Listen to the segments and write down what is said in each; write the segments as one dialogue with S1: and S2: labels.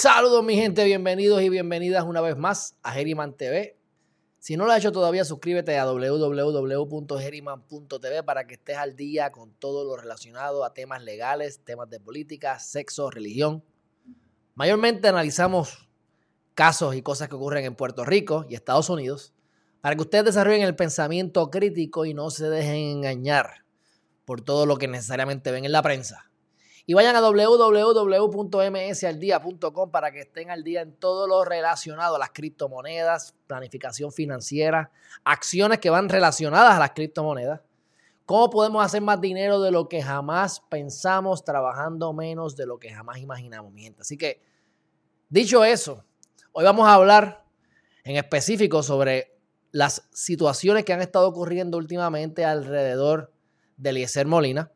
S1: Saludos mi gente, bienvenidos y bienvenidas una vez más a Geriman TV. Si no lo has hecho todavía, suscríbete a www.geriman.tv para que estés al día con todo lo relacionado a temas legales, temas de política, sexo, religión. Mayormente analizamos casos y cosas que ocurren en Puerto Rico y Estados Unidos para que ustedes desarrollen el pensamiento crítico y no se dejen engañar por todo lo que necesariamente ven en la prensa. Y vayan a www.msaldia.com para que estén al día en todo lo relacionado a las criptomonedas, planificación financiera, acciones que van relacionadas a las criptomonedas. ¿Cómo podemos hacer más dinero de lo que jamás pensamos, trabajando menos de lo que jamás imaginamos? Así que, dicho eso, hoy vamos a hablar en específico sobre las situaciones que han estado ocurriendo últimamente alrededor de Eliezer Molina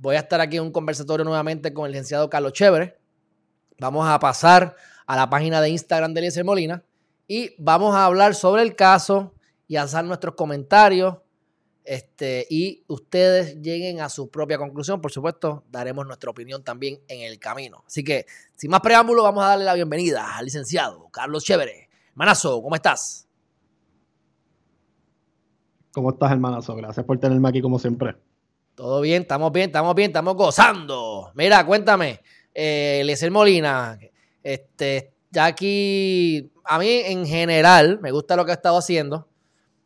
S1: Voy a estar aquí en un conversatorio nuevamente con el licenciado Carlos Chévere. Vamos a pasar a la página de Instagram de Eliezer Molina y vamos a hablar sobre el caso y hacer nuestros comentarios este, y ustedes lleguen a su propia conclusión. Por supuesto, daremos nuestra opinión también en el camino. Así que, sin más preámbulo, vamos a darle la bienvenida al licenciado Carlos Chévere. Manazo, ¿cómo estás?
S2: ¿Cómo estás, hermanazo? Gracias por tenerme aquí como siempre.
S1: Todo bien, estamos bien, estamos bien, estamos gozando. Mira, cuéntame, eh, Molina, este, ya aquí, a mí en general me gusta lo que ha estado haciendo.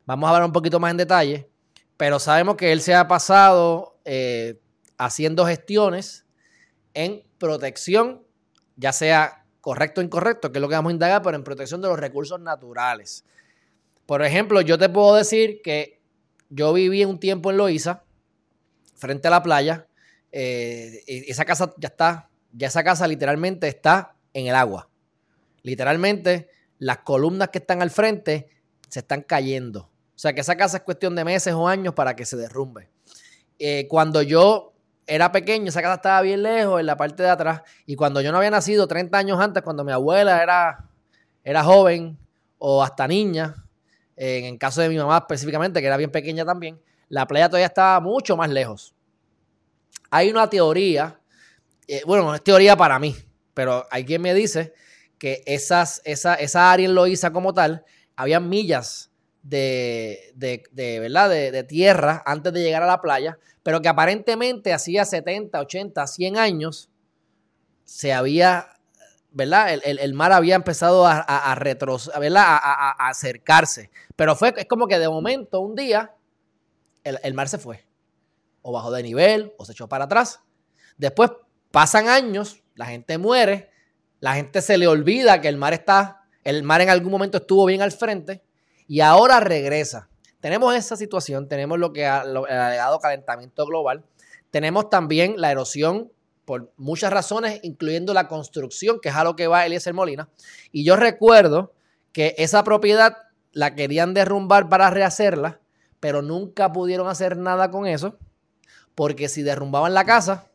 S1: Vamos a hablar un poquito más en detalle, pero sabemos que él se ha pasado eh, haciendo gestiones en protección, ya sea correcto o incorrecto, que es lo que vamos a indagar, pero en protección de los recursos naturales. Por ejemplo, yo te puedo decir que yo viví un tiempo en Loíza, frente a la playa. Eh, esa casa ya está, ya esa casa literalmente está en el agua. Literalmente, las columnas que están al frente se están cayendo. O sea que esa casa es cuestión de meses o años para que se derrumbe. Eh, cuando yo era pequeño, esa casa estaba bien lejos, en la parte de atrás. Y cuando yo no había nacido, 30 años antes, cuando mi abuela era, era joven o hasta niña, en el caso de mi mamá específicamente, que era bien pequeña también, la playa todavía estaba mucho más lejos. Hay una teoría, eh, bueno, no es teoría para mí, pero hay quien me dice que esas, esa, esa área en Loíza como tal, había millas de, de, ¿verdad? De, tierra antes de llegar a la playa, pero que aparentemente hacía 70, 80, 100 años se había, ¿verdad? El, mar había empezado a, a, a, acercarse. Pero fue, es como que de momento, un día, el, mar se fue. O bajó de nivel, o se echó para atrás. Después pasan años, la gente muere, la gente se le olvida que el mar está, el mar en algún momento estuvo bien al frente y ahora regresa. Tenemos esa situación, tenemos lo que ha, lo, el alegado calentamiento global, tenemos también la erosión por muchas razones, incluyendo la construcción, que es a lo que va Eliezer Molina. Y yo recuerdo que esa propiedad la querían derrumbar para rehacerla pero nunca pudieron hacer nada con eso, porque si derrumbaban la casa,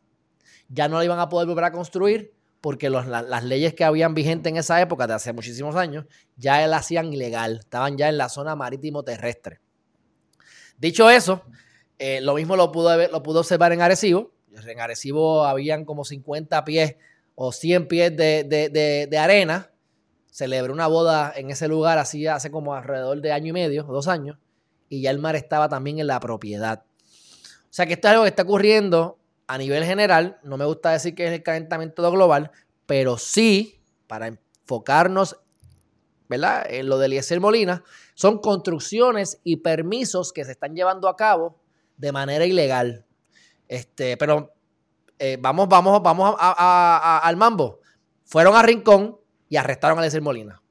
S1: ya no la iban a poder volver a construir, porque las leyes que habían vigentes en esa época, de hace muchísimos años, ya la hacían ilegal, estaban ya en la zona marítimo terrestre. Dicho eso, eh, lo mismo lo pudo, lo observar en Arecibo. En Arecibo habían como 50 pies o 100 pies de, de arena. Celebré una boda en ese lugar así hace como alrededor de año y medio, dos años y ya el mar estaba también en la propiedad. O sea que esto es algo que está ocurriendo a nivel general. No me gusta decir que es el calentamiento global, pero sí, para enfocarnos ¿verdad? en lo de Eliezer Molina, son construcciones y permisos que se están llevando a cabo de manera ilegal. Este, pero eh, vamos, vamos, vamos al mambo. Fueron a Rincón y arrestaron a Eliezer Molina.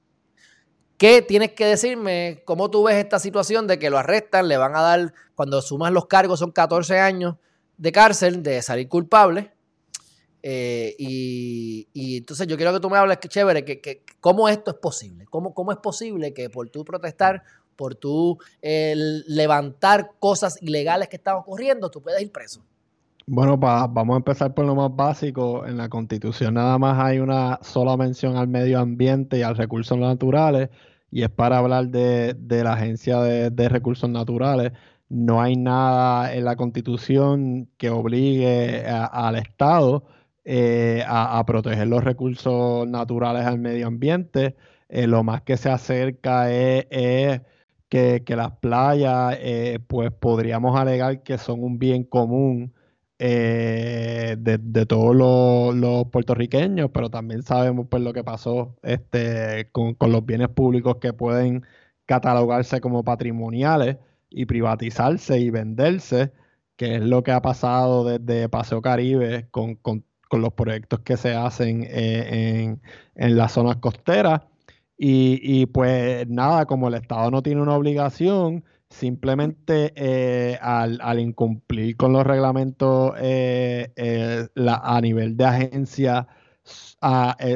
S1: ¿Qué tienes que decirme? ¿Cómo tú ves esta situación de que lo arrestan, le van a dar, cuando sumas los cargos, son 14 años de cárcel, de salir culpable? Eh, y, entonces yo quiero que tú me hables, que chévere, que, cómo esto es posible. ¿Cómo, ¿Cómo es posible que por tú protestar, por tú levantar cosas ilegales que están ocurriendo, tú puedas ir preso?
S2: Bueno, vamos a empezar por lo más básico. En la Constitución nada más hay una sola mención al medio ambiente y a recursos naturales, y es para hablar de, la Agencia de, Recursos Naturales. No hay nada en la Constitución que obligue al Estado eh, a, proteger los recursos naturales al medio ambiente. Eh, lo más que se acerca es, que, las playas, pues podríamos alegar que son un bien común de, todos los, puertorriqueños, pero también sabemos pues lo que pasó este, con, con los bienes públicos que pueden catalogarse como patrimoniales y privatizarse y venderse, que es lo que ha pasado desde Paseo Caribe con, los proyectos que se hacen eh, en, las zonas costeras. Y, pues nada, como el Estado no tiene una obligación, simplemente eh, al, incumplir con los reglamentos eh, a nivel de agencia,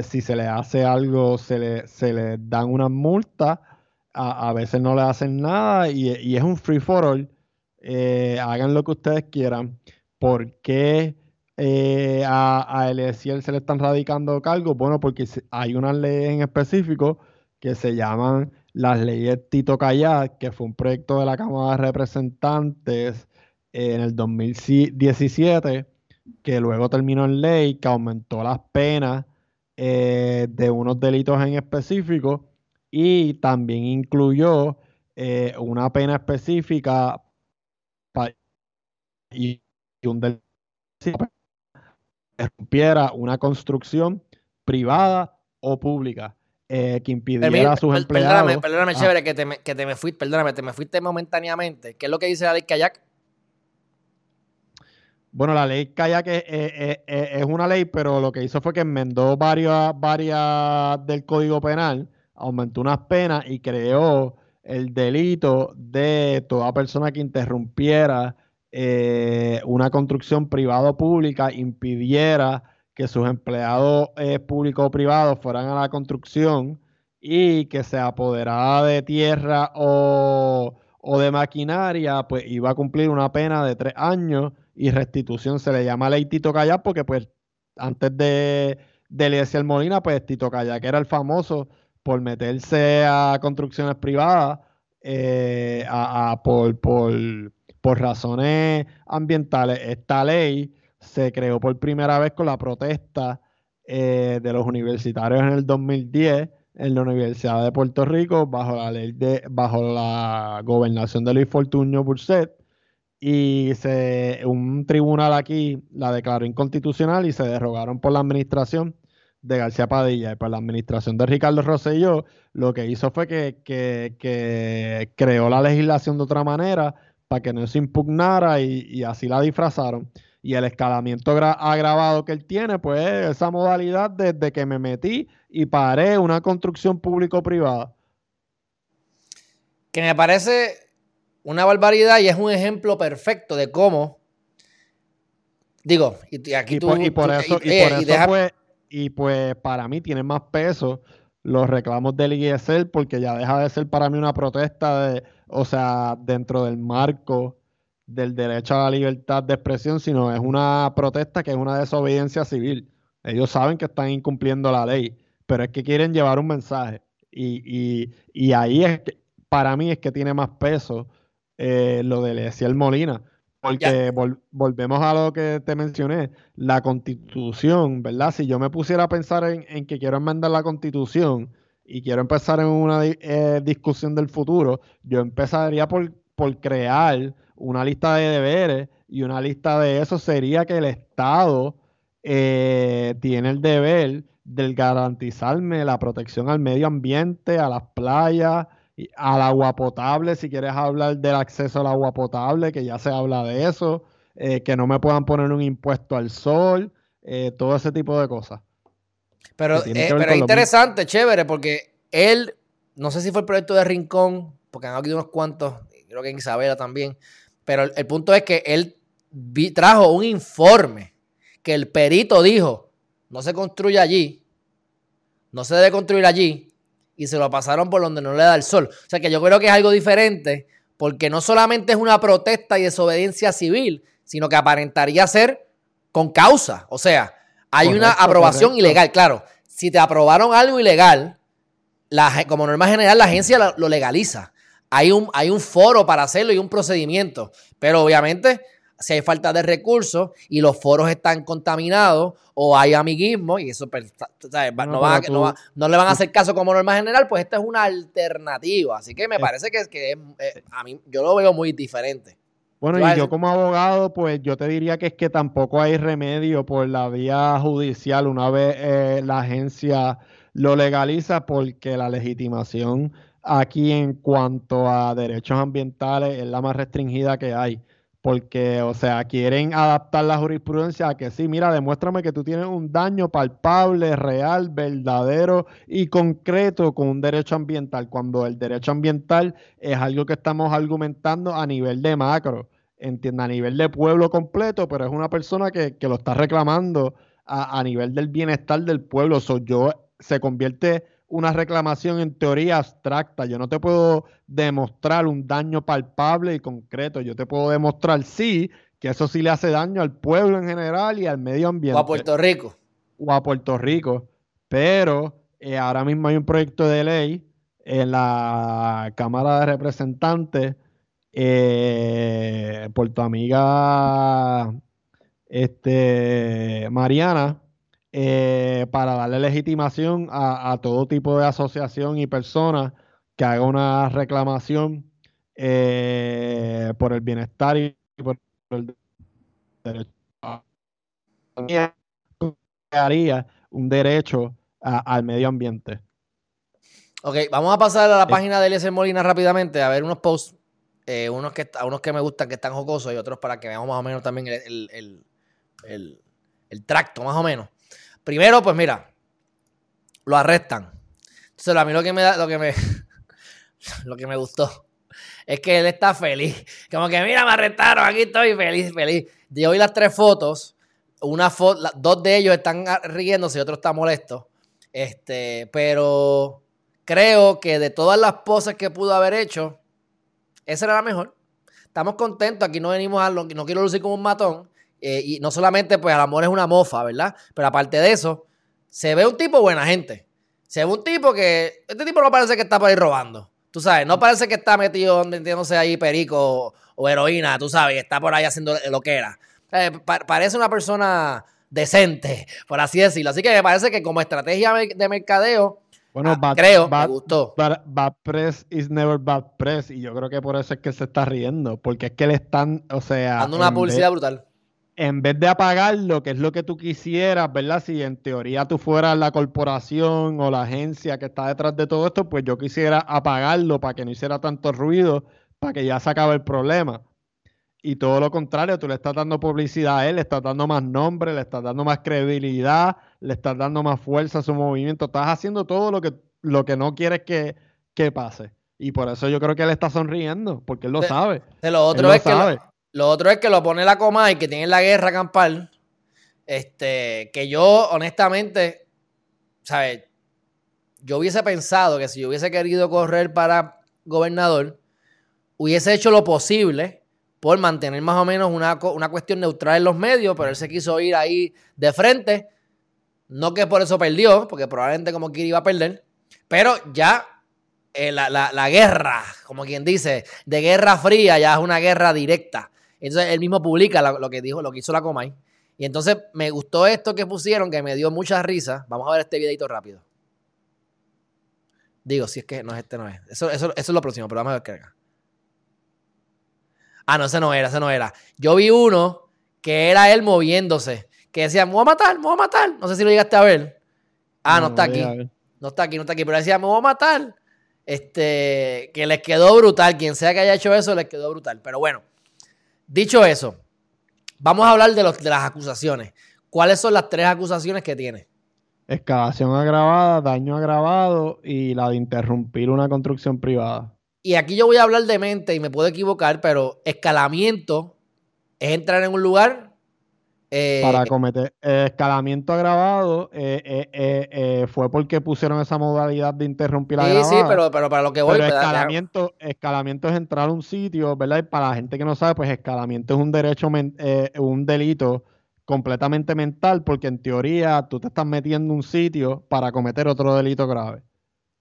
S2: si se le hace algo, se le, se le dan una multa a, veces no le hacen nada y, es un free for all. Eh, hagan lo que ustedes quieran. ¿Por qué eh, a, a se le están radicando cargos? Bueno, porque hay unas leyes en específico que se llaman las leyes Tito Cayat, que fue un proyecto de la Cámara de Representantes en el 2017, que luego terminó en ley, que aumentó las penas eh, de unos delitos en específico y también incluyó eh, una pena específica y un delito que rompiera una construcción privada o pública eh, que impidiera a sus empleados.
S1: Perdóname, perdóname, chévere, que te, me, que te me fuiste, perdóname, te me fuiste momentáneamente. ¿Qué es lo que dice la ley Kayak?
S2: Bueno, la ley Kayak es, una ley, pero lo que hizo fue que enmendó varias, varias del Código Penal aumentó unas penas y creó el delito de toda persona que interrumpiera eh, una construcción privada o pública, impidiera que sus empleados eh, públicos o privados fueran a la construcción y que se apoderara de tierra o, de maquinaria, pues iba a cumplir una pena de tres años y restitución. Se le llama ley Tito Calla porque pues antes de, de Molina, pues Tito Calla, que era el famoso por meterse a construcciones privadas eh, por, por, razones ambientales. Esta ley se creó por primera vez con la protesta eh, de los universitarios en el 2010 en la Universidad de Puerto Rico bajo la ley de bajo la gobernación de Luis Fortuño Burset y se, un tribunal aquí la declaró inconstitucional y se derrogaron por la administración de García Padilla y por la administración de Ricardo Rosselló, lo que hizo fue que, creó la legislación de otra manera para que no se impugnara y, así la disfrazaron. Y el escalamiento agravado que él tiene, pues esa modalidad desde que me metí y paré una construcción público-privada.
S1: Que me parece una barbaridad y es un ejemplo perfecto de cómo. Digo, y, aquí tú.
S2: y por eso, y, por eso y pues para mí tienen más peso los reclamos del IESL porque ya deja de ser para mí una protesta de, o sea, dentro del marco del derecho a la libertad de expresión, sino es una protesta que es una desobediencia civil. Ellos saben que están incumpliendo la ley, pero es que quieren llevar un mensaje. Y, y, y ahí es que, para mí es que tiene más peso eh, lo de Leciel Molina, porque volvemos a lo que te mencioné, la constitución, ¿verdad? Si yo me pusiera a pensar en, que quiero enmendar la constitución y quiero empezar en una eh, discusión del futuro, yo empezaría por, por crear una lista de deberes y una lista de eso sería que el Estado eh, tiene el deber de garantizarme la protección al medio ambiente, a las playas, al agua potable, si quieres hablar del acceso al agua potable, que ya se habla de eso, eh, que no me puedan poner un impuesto al sol, eh, todo ese tipo de cosas.
S1: Pero, eh, pero es interesante, chévere, porque él, no sé si fue el proyecto de Rincón, porque han habido unos cuantos, creo que en Isabela también, pero el, punto es que él trajo un informe que el perito dijo, no se construye allí, no se debe construir allí, y se lo pasaron por donde no le da el sol. O sea que yo creo que es algo diferente porque no solamente es una protesta y desobediencia civil, sino que aparentaría ser con causa. O sea, hay una aprobación ilegal. Claro, si te aprobaron algo ilegal, la, como norma general la agencia lo, legaliza. Hay un, hay un foro para hacerlo y un procedimiento. Pero obviamente si hay falta de recursos y los foros están contaminados o hay amiguismo y eso pues, no, le van a hacer caso como norma general, pues esta es una alternativa. Así que me parece que, que eh, a mí yo lo veo muy diferente.
S2: Bueno, y yo como abogado, pues yo te diría que es que tampoco hay remedio por la vía judicial una vez eh, la agencia lo legaliza porque la legitimación aquí en cuanto a derechos ambientales es la más restringida que hay. Porque, o sea, quieren adaptar la jurisprudencia a que sí, mira, demuéstrame que tú tienes un daño palpable, real, verdadero y concreto con un derecho ambiental, cuando el derecho ambiental es algo que estamos argumentando a nivel de macro, entiende, a nivel de pueblo completo, pero es una persona que, lo está reclamando a, nivel del bienestar del pueblo. So, yo se convierte una reclamación en teoría abstracta. Yo no te puedo demostrar un daño palpable y concreto. Yo te puedo demostrar, sí, que eso sí le hace daño al pueblo en general y al medio ambiente.
S1: O a Puerto Rico.
S2: O a Puerto Rico. Pero eh, ahora mismo hay un proyecto de ley en la Cámara de Representantes eh, por tu amiga este, Mariana eh, para darle legitimación a, todo tipo de asociación y personas que haga una reclamación eh, por el bienestar y por el derecho haría un derecho al medio ambiente.
S1: Ok, vamos a pasar a la eh. página de Eliezer Molina rápidamente a ver unos posts, unos, que, unos que me gustan, que están jocosos y otros para que veamos más o menos también el, el tracto, más o menos. Primero, pues mira, lo arrestan. Entonces, a mí lo que me da, lo que me, lo que me gustó es que él está feliz. Como que, mira, me arrestaron, aquí estoy feliz, feliz. Yo vi las tres fotos. Una dos de ellos están riéndose y otro está molesto. Este, pero creo que de todas las poses que pudo haber hecho, esa era la mejor. Estamos contentos, aquí no venimos a, no quiero lucir como un matón. Eh, y no solamente, pues, el amor es una mofa, ¿verdad? Pero aparte de eso, se ve un tipo buena gente. Se ve un tipo que. Este tipo no parece que está por ahí robando. Tú sabes, no parece que está metido metiéndose ahí perico o, heroína, tú sabes, está por ahí haciendo lo que era. Eh, parece una persona decente, por así decirlo. Así que me parece que como estrategia de mercadeo, bueno, ah, creo, me gustó.
S2: Bad, press is never bad press. Y yo creo que por eso es que se está riendo. Porque es que le están, o sea.
S1: Dando una publicidad brutal
S2: en vez de apagarlo, que es lo que tú quisieras, ¿verdad? Si en teoría tú fueras la corporación o la agencia que está detrás de todo esto, pues yo quisiera apagarlo para que no hiciera tanto ruido, para que ya se acabe el problema. Y todo lo contrario, tú le estás dando publicidad a él, le estás dando más nombre, le estás dando más credibilidad, le estás dando más fuerza a su movimiento. Estás haciendo todo lo que, lo que no quieres que, que pase. Y por eso yo creo que él está sonriendo, porque él lo sabe.
S1: De lo otro es que lo otro es que lo pone la Comay, que tiene la guerra campal. Este, que yo, honestamente, ¿sabes? Yo hubiese pensado que si yo hubiese querido correr para gobernador, hubiese hecho lo posible por mantener más o menos una, una cuestión neutral en los medios, pero él se quiso ir ahí de frente. No que por eso perdió, porque probablemente como quiera iba a perder, pero ya eh, la, la, guerra, como quien dice, de guerra fría, ya es una guerra directa. Entonces él mismo publica lo, que dijo, lo que hizo la Comay. Y entonces me gustó esto que pusieron, que me dio mucha risa. Vamos a ver este videito rápido. Digo, si es que no es este, no es. Eso, eso, es lo próximo, pero vamos a ver qué acá. Ah, no, ese no era, ese no era. Yo vi uno que era él moviéndose, que decía, me voy a matar, me voy a matar. No sé si lo llegaste a ver. Ah, no, está aquí. No está aquí, no está aquí. Pero decía, me voy a matar. Este, que les quedó brutal. Quien sea que haya hecho eso, les quedó brutal. Pero bueno, Dicho eso, vamos a hablar de, los, de las acusaciones. ¿Cuáles son las tres acusaciones que tiene?
S2: Excavación agravada, daño agravado y la de interrumpir una construcción privada.
S1: Y aquí yo voy a hablar de mente y me puedo equivocar, pero escalamiento es entrar en un lugar
S2: eh, para cometer escalamiento agravado eh, eh, fue porque pusieron esa modalidad de interrumpir la Sí, sí,
S1: pero, pero para lo que voy...
S2: Pero escalamiento, escalamiento es entrar a un sitio, ¿verdad? Y para la gente que no sabe, pues escalamiento es un derecho, un delito completamente mental porque en teoría tú te estás metiendo en un sitio para cometer otro delito grave.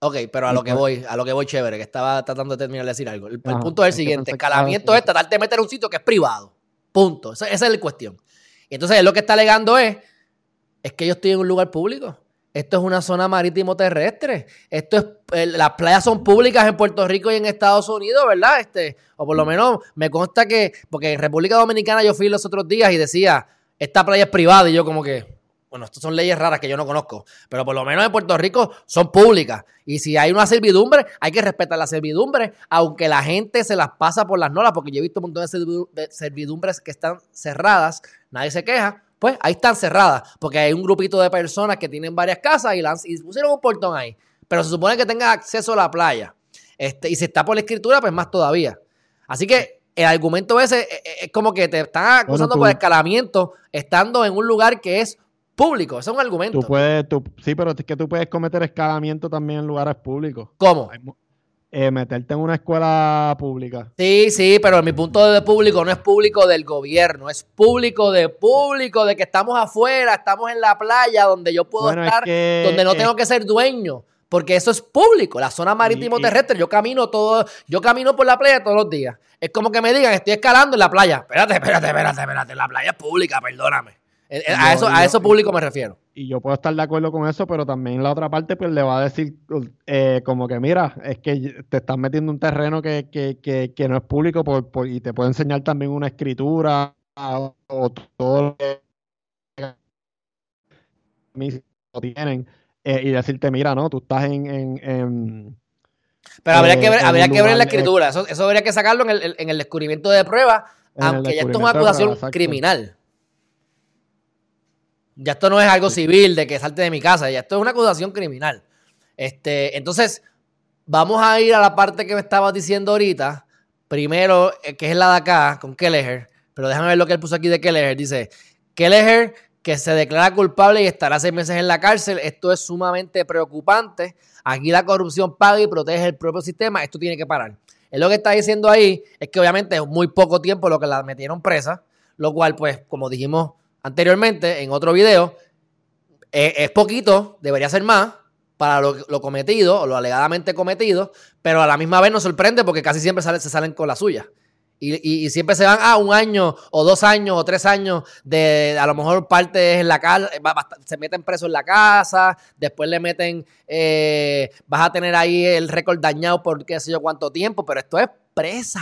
S1: Ok, pero a lo que pues voy, a lo que voy chévere, que estaba tratando de terminar de decir algo. El, punto es el siguiente, escalamiento es tratar de meter un sitio que es privado. Punto. Esa, esa es la cuestión. Y entonces él lo que está alegando es, es que yo estoy en un lugar público. Esto es una zona marítimo terrestre. Esto es, eh, las playas son públicas en Puerto Rico y en Estados Unidos, ¿verdad? Este, o por lo menos me consta que, porque en República Dominicana yo fui los otros días y decía, esta playa es privada y yo como que, bueno, estas son leyes raras que yo no conozco, pero por lo menos en Puerto Rico son públicas. Y si hay una servidumbre, hay que respetar la servidumbre, aunque la gente se las pasa por las nolas, porque yo he visto un montón de servidumbres que están cerradas, nadie se queja, pues ahí están cerradas, porque hay un grupito de personas que tienen varias casas y, pusieron un portón ahí. Pero se supone que tenga acceso a la playa. Este, y si está por la escritura, pues más todavía. Así que el argumento ese eh, eh, es como que te están acusando por escalamiento estando en un lugar que es público. Ese es un argumento.
S2: Tú puedes, sí, pero es que tú puedes cometer escalamiento también en lugares públicos.
S1: ¿Cómo?
S2: Eh, meterte en una escuela pública.
S1: Sí, sí, pero mi punto de público no es público del gobierno, es público de público, de que estamos afuera, estamos en la playa donde yo puedo estar, donde no tengo que ser dueño, porque eso es público, la zona marítimo terrestre, yo camino todo, yo camino por la playa todos los días. Es como que me digan, estoy escalando en la playa. Espérate, espérate, espérate, espérate, la playa es pública, perdóname. Eh, eh, a, eso, a eso público me refiero.
S2: Y yo puedo estar de acuerdo con eso, pero también la otra parte pues le va a decir eh, como que mira, es que te estás metiendo un terreno que, no es público por, y te puede enseñar también una escritura o, todo lo que tienen y decirte mira, no, tú estás en...
S1: pero habría que ver, habría que ver la escritura, eso, eso habría que sacarlo en el, en el descubrimiento de prueba, aunque ya esto es una acusación criminal. Ya esto no es algo civil de que salte de mi casa, ya esto es una acusación criminal. Este, entonces, vamos a ir a la parte que me estabas diciendo ahorita. Primero, eh, que es la de acá, con Kelleher. Pero déjame ver lo que él puso aquí de Kelleher. Dice, Kelleher que se declara culpable y estará seis meses en la cárcel. Esto es sumamente preocupante. Aquí la corrupción paga y protege el propio sistema. Esto tiene que parar. Él lo que está diciendo ahí es que obviamente es muy poco tiempo lo que la metieron presa, lo cual, pues, como dijimos anteriormente en otro video, eh, es poquito, debería ser más para lo, cometido o lo alegadamente cometido, pero a la misma vez nos sorprende porque casi siempre se salen con la suya. Y, siempre se van a un año o dos años o tres años de a lo mejor parte en la casa, se meten presos en la casa, después le meten, eh, vas a tener ahí el récord dañado por qué sé yo cuánto tiempo, pero esto es presa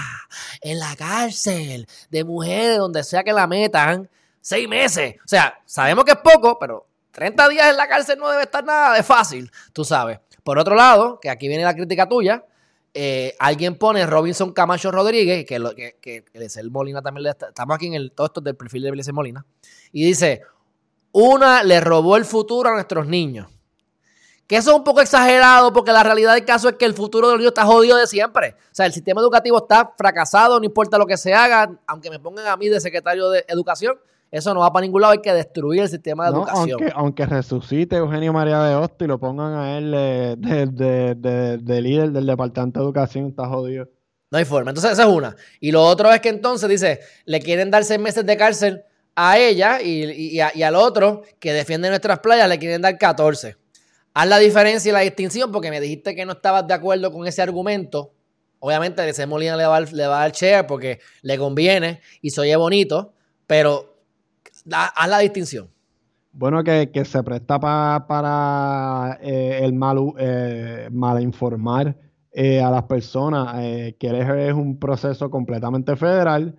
S1: en la cárcel de mujeres, donde sea que la metan, seis meses. O sea, sabemos que es poco, pero 30 días en la cárcel no debe estar nada de fácil, tú sabes. Por otro lado, que aquí viene la crítica tuya, eh, alguien pone Robinson Camacho Rodríguez, que, lo, que, que, el Molina también está, estamos aquí en el, todo esto del perfil de Eliezer Molina, y dice, una le robó el futuro a nuestros niños. Que eso es un poco exagerado porque la realidad del caso es que el futuro de los niños está jodido de siempre. O sea, el sistema educativo está fracasado, no importa lo que se haga, aunque me pongan a mí de secretario de educación, eso no va para ningún lado, hay que destruir el sistema de educación.
S2: Aunque, aunque, resucite Eugenio María de Hosto y lo pongan a él de, líder del Departamento de Educación, está jodido.
S1: No hay forma. Entonces, esa es una. Y lo otro es que entonces dice, le quieren dar seis meses de cárcel a ella y, al otro que defiende nuestras playas le quieren dar 14. Haz la diferencia y la distinción porque me dijiste que no estabas de acuerdo con ese argumento. Obviamente, ese Molina le va, le va a dar share porque le conviene y se oye bonito, pero haz la distinción.
S2: Bueno, que, se presta para eh, el mal, eh, mal informar eh, a las personas, que es un proceso completamente federal,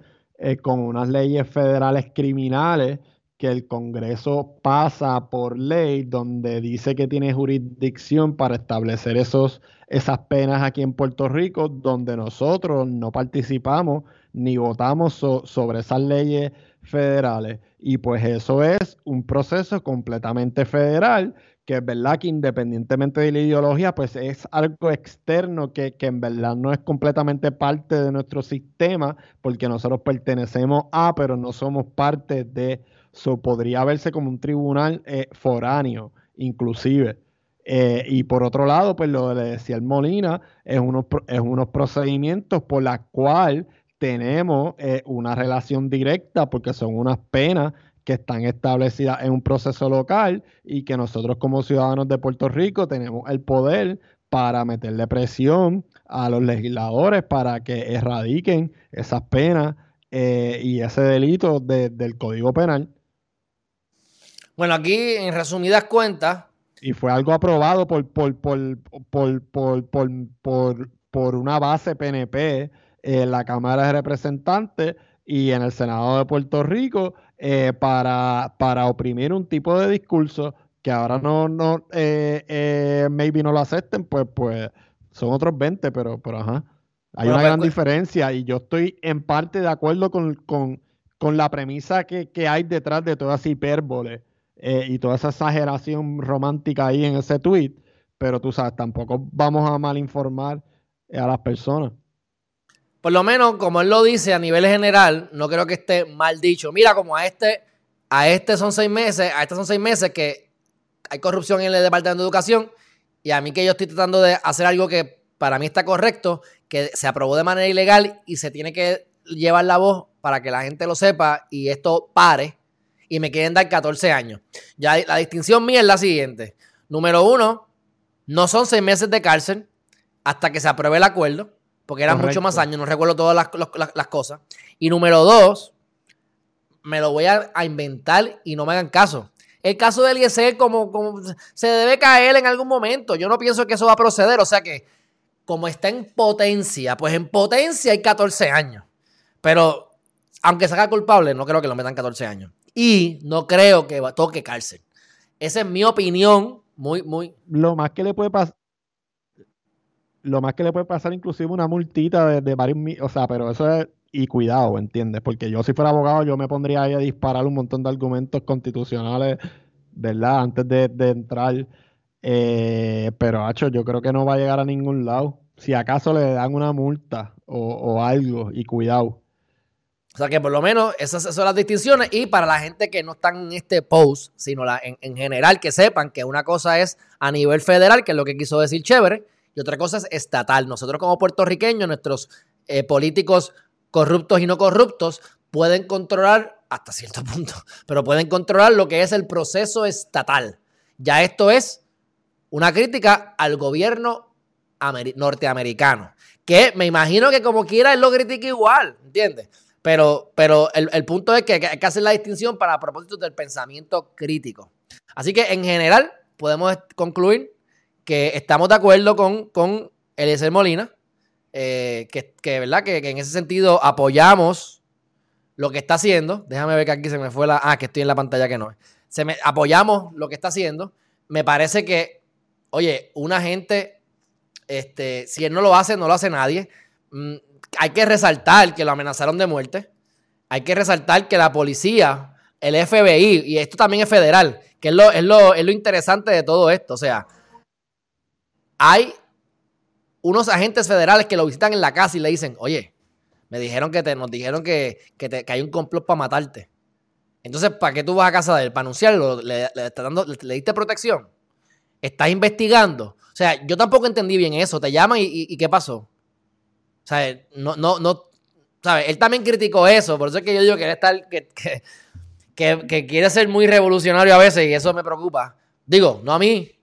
S2: con unas leyes federales criminales que el Congreso pasa por ley donde dice que tiene jurisdicción para establecer esos, esas penas aquí en Puerto Rico, donde nosotros no participamos ni votamos sobre esas leyes federales. Y pues eso es un proceso completamente federal, que es verdad que independientemente de la ideología, pues es algo externo que, en verdad no es completamente parte de nuestro sistema, porque nosotros pertenecemos a, pero no somos parte de, eso podría verse como un tribunal eh, foráneo, inclusive. Eh, y por otro lado, pues lo que le decía el Molina, es unos, es unos procedimientos por la cual tenemos eh, una relación directa porque son unas penas que están establecidas en un proceso local y que nosotros como ciudadanos de Puerto Rico tenemos el poder para meterle presión a los legisladores para que erradiquen esas penas eh, y ese delito del Código Penal.
S1: Bueno, aquí en resumidas cuentas.
S2: Y fue algo aprobado por, por, por, por, por una base PNP en la Cámara de Representantes y en el Senado de Puerto Rico eh, para, para oprimir un tipo de discurso que ahora no, no eh, eh, maybe no lo acepten, pues, pues son otros 20, pero, pero ajá. Hay una pues, gran pues diferencia y yo estoy en parte de acuerdo con, la premisa que, hay detrás de toda esa hipérbole y toda esa exageración romántica ahí en ese tweet, pero tú sabes, tampoco vamos a malinformar a las personas
S1: por lo menos, como él lo dice a nivel general, no creo que esté mal dicho. Mira, como a este, a este son seis meses, a este son seis meses que hay corrupción en el Departamento de Educación y a mí que yo estoy tratando de hacer algo que para mí está correcto, que se aprobó de manera ilegal y se tiene que llevar la voz para que la gente lo sepa y esto pare y me quieren dar 14 años. Ya la distinción mía es la siguiente. Número uno, no son seis meses de cárcel hasta que se apruebe el acuerdo porque eran mucho más años, no recuerdo todas las, cosas. Y número dos, me lo voy a, inventar y no me hagan caso. El caso de Eliezer como, como se debe caer en algún momento. Yo no pienso que eso va a proceder. O sea que, como está en potencia, pues en potencia hay 14 años. Pero, aunque se haga culpable, no creo que lo metan 14 años. Y no creo que toque cárcel. Esa es mi opinión, muy, muy...
S2: Lo más que le puede pasar, lo más que le puede pasar inclusive una multita de, varios o sea, pero eso es y cuidado, ¿entiendes? Porque yo si fuera abogado yo me pondría ahí a disparar un montón de argumentos constitucionales, ¿verdad? Antes de, entrar. Eh, pero, hacho, yo creo que no va a llegar a ningún lado. Si acaso le dan una multa o, algo, y cuidado.
S1: O sea que por lo menos esas son las distinciones. Y para la gente que no están en este post, sino la, en, en general, que sepan que una cosa es a nivel federal, que es lo que quiso decir Chévere, y otra cosa es estatal. Nosotros como puertorriqueños, nuestros eh, políticos corruptos y no corruptos pueden controlar, hasta cierto punto, pero pueden controlar lo que es el proceso estatal. Ya esto es una crítica al gobierno norteamericano, que me imagino que como quiera él lo critica igual, ¿entiendes? Pero, pero el, el, punto es que hay que hacer la distinción para propósito del pensamiento crítico. Así que en general podemos concluir que estamos de acuerdo con, con Eliezer Molina, eh, que, ¿verdad? Que, en ese sentido apoyamos lo que está haciendo. Déjame ver que aquí se me fue la. Ah, que estoy en la pantalla que no. Se me, apoyamos lo que está haciendo. Me parece que, oye, una gente, este, si él no lo hace, no lo hace nadie. Mm, hay que resaltar que lo amenazaron de muerte. Hay que resaltar que la policía, el FBI, y esto también es federal, que es lo, es lo, es lo interesante de todo esto. O sea, hay unos agentes federales que lo visitan en la casa y le dicen, oye, me dijeron que te, nos dijeron que, que, hay un complot para matarte. Entonces, ¿para qué tú vas a casa de él? ¿Para anunciarlo? ¿Le, dando, le, diste protección? ¿Estás investigando? O sea, yo tampoco entendí bien eso. Te llaman y, ¿qué pasó? O sea, no, no, no, ¿sabes? Él también criticó eso, por eso es que yo digo que él que, que, que quiere ser muy revolucionario a veces y eso me preocupa. Digo, no a mí,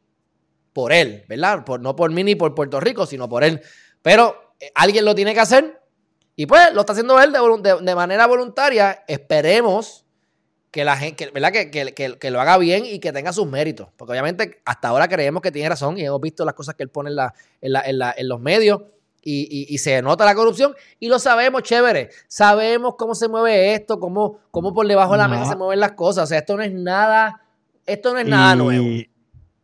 S1: por él, ¿verdad? Por, no por mí ni por Puerto Rico, sino por él. Pero eh, alguien lo tiene que hacer y pues lo está haciendo él de, manera voluntaria. Esperemos que la gente, ¿verdad? Que, lo haga bien y que tenga sus méritos. Porque obviamente hasta ahora creemos que tiene razón y hemos visto las cosas que él pone en, los medios. Y, se nota la corrupción y lo sabemos, chévere. Sabemos cómo se mueve esto, cómo, cómo por debajo de la mesa se mueven las cosas. O sea, esto no es nada, esto no es nada nuevo.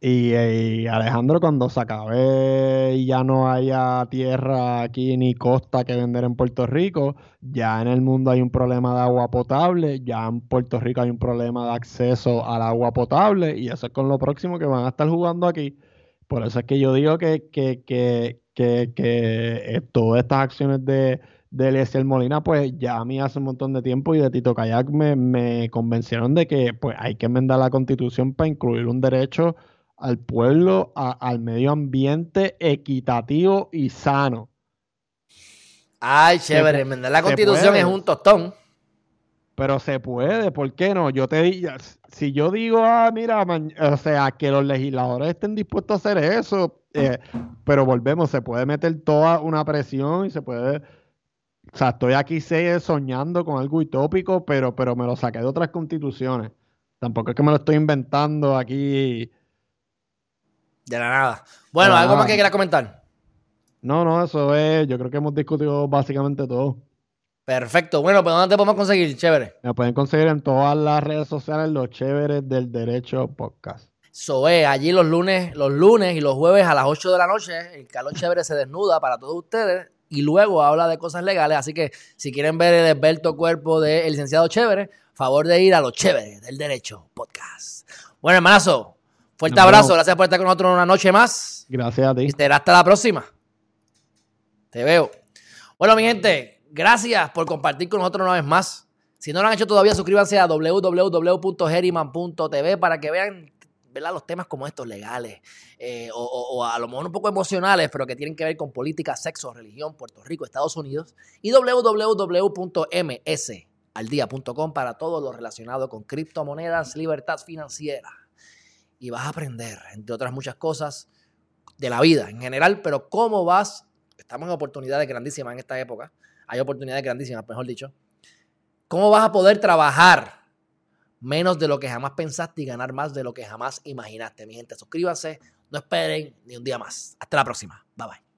S2: Y, Alejandro, cuando se acabe y ya no haya tierra aquí ni costa que vender en Puerto Rico, ya en el mundo hay un problema de agua potable, ya en Puerto Rico hay un problema de acceso al agua potable y eso es con lo próximo que van a estar jugando aquí. Por eso es que yo digo que, que, que, que, que eh, todas estas acciones de, de Eliezer Molina, pues ya a mí hace un montón de tiempo y de Tito Kayak me, me convencieron de que pues hay que enmendar la constitución para incluir un derecho al pueblo, al medio ambiente equitativo y sano.
S1: Ay, chévere, enmendar la constitución es un tostón.
S2: Pero se puede, ¿por qué no? Yo te digo, si yo digo, ah, mira, o sea, que los legisladores estén dispuestos a hacer eso, eh, pero volvemos, se puede meter toda una presión y se puede o sea, estoy aquí soñando con algo utópico, pero, pero me lo saqué de otras constituciones. Tampoco es que me lo estoy inventando aquí.
S1: De la nada. Bueno, ¿algo más que quieras comentar?
S2: No, no, eso es. Yo creo que hemos discutido básicamente todo.
S1: Perfecto. Bueno, pues ¿dónde te podemos conseguir, chévere?
S2: Me pueden conseguir en todas las redes sociales los chéveres del Derecho Podcast.
S1: Eso es, allí los lunes, los lunes y los jueves a las 8 de la noche, el calor chévere se desnuda para todos ustedes y luego habla de cosas legales. Así que si quieren ver el esbelto cuerpo del licenciado Chévere, favor de ir a los Chéveres del Derecho Podcast. Bueno, hermanazo, fuerte abrazo. Gracias por estar con nosotros una noche más.
S2: Gracias a ti.
S1: Y será hasta la próxima. Te veo. Bueno, mi gente, gracias por compartir con nosotros una vez más. Si no lo han hecho todavía, suscríbanse a www.heriman.tv para que vean los temas como estos legales eh, o, a lo mejor un poco emocionales, pero que tienen que ver con política, sexo, religión, Puerto Rico, Estados Unidos. Y www.msaldía.com para todo lo relacionado con criptomonedas, libertad financiera. Y vas a aprender, entre otras muchas cosas, de la vida en general, pero cómo vas, estamos en oportunidades grandísimas en esta época, hay oportunidades grandísimas, mejor dicho, cómo vas a poder trabajar menos de lo que jamás pensaste y ganar más de lo que jamás imaginaste. Mi gente, suscríbanse, no esperen ni un día más. Hasta la próxima. Bye bye.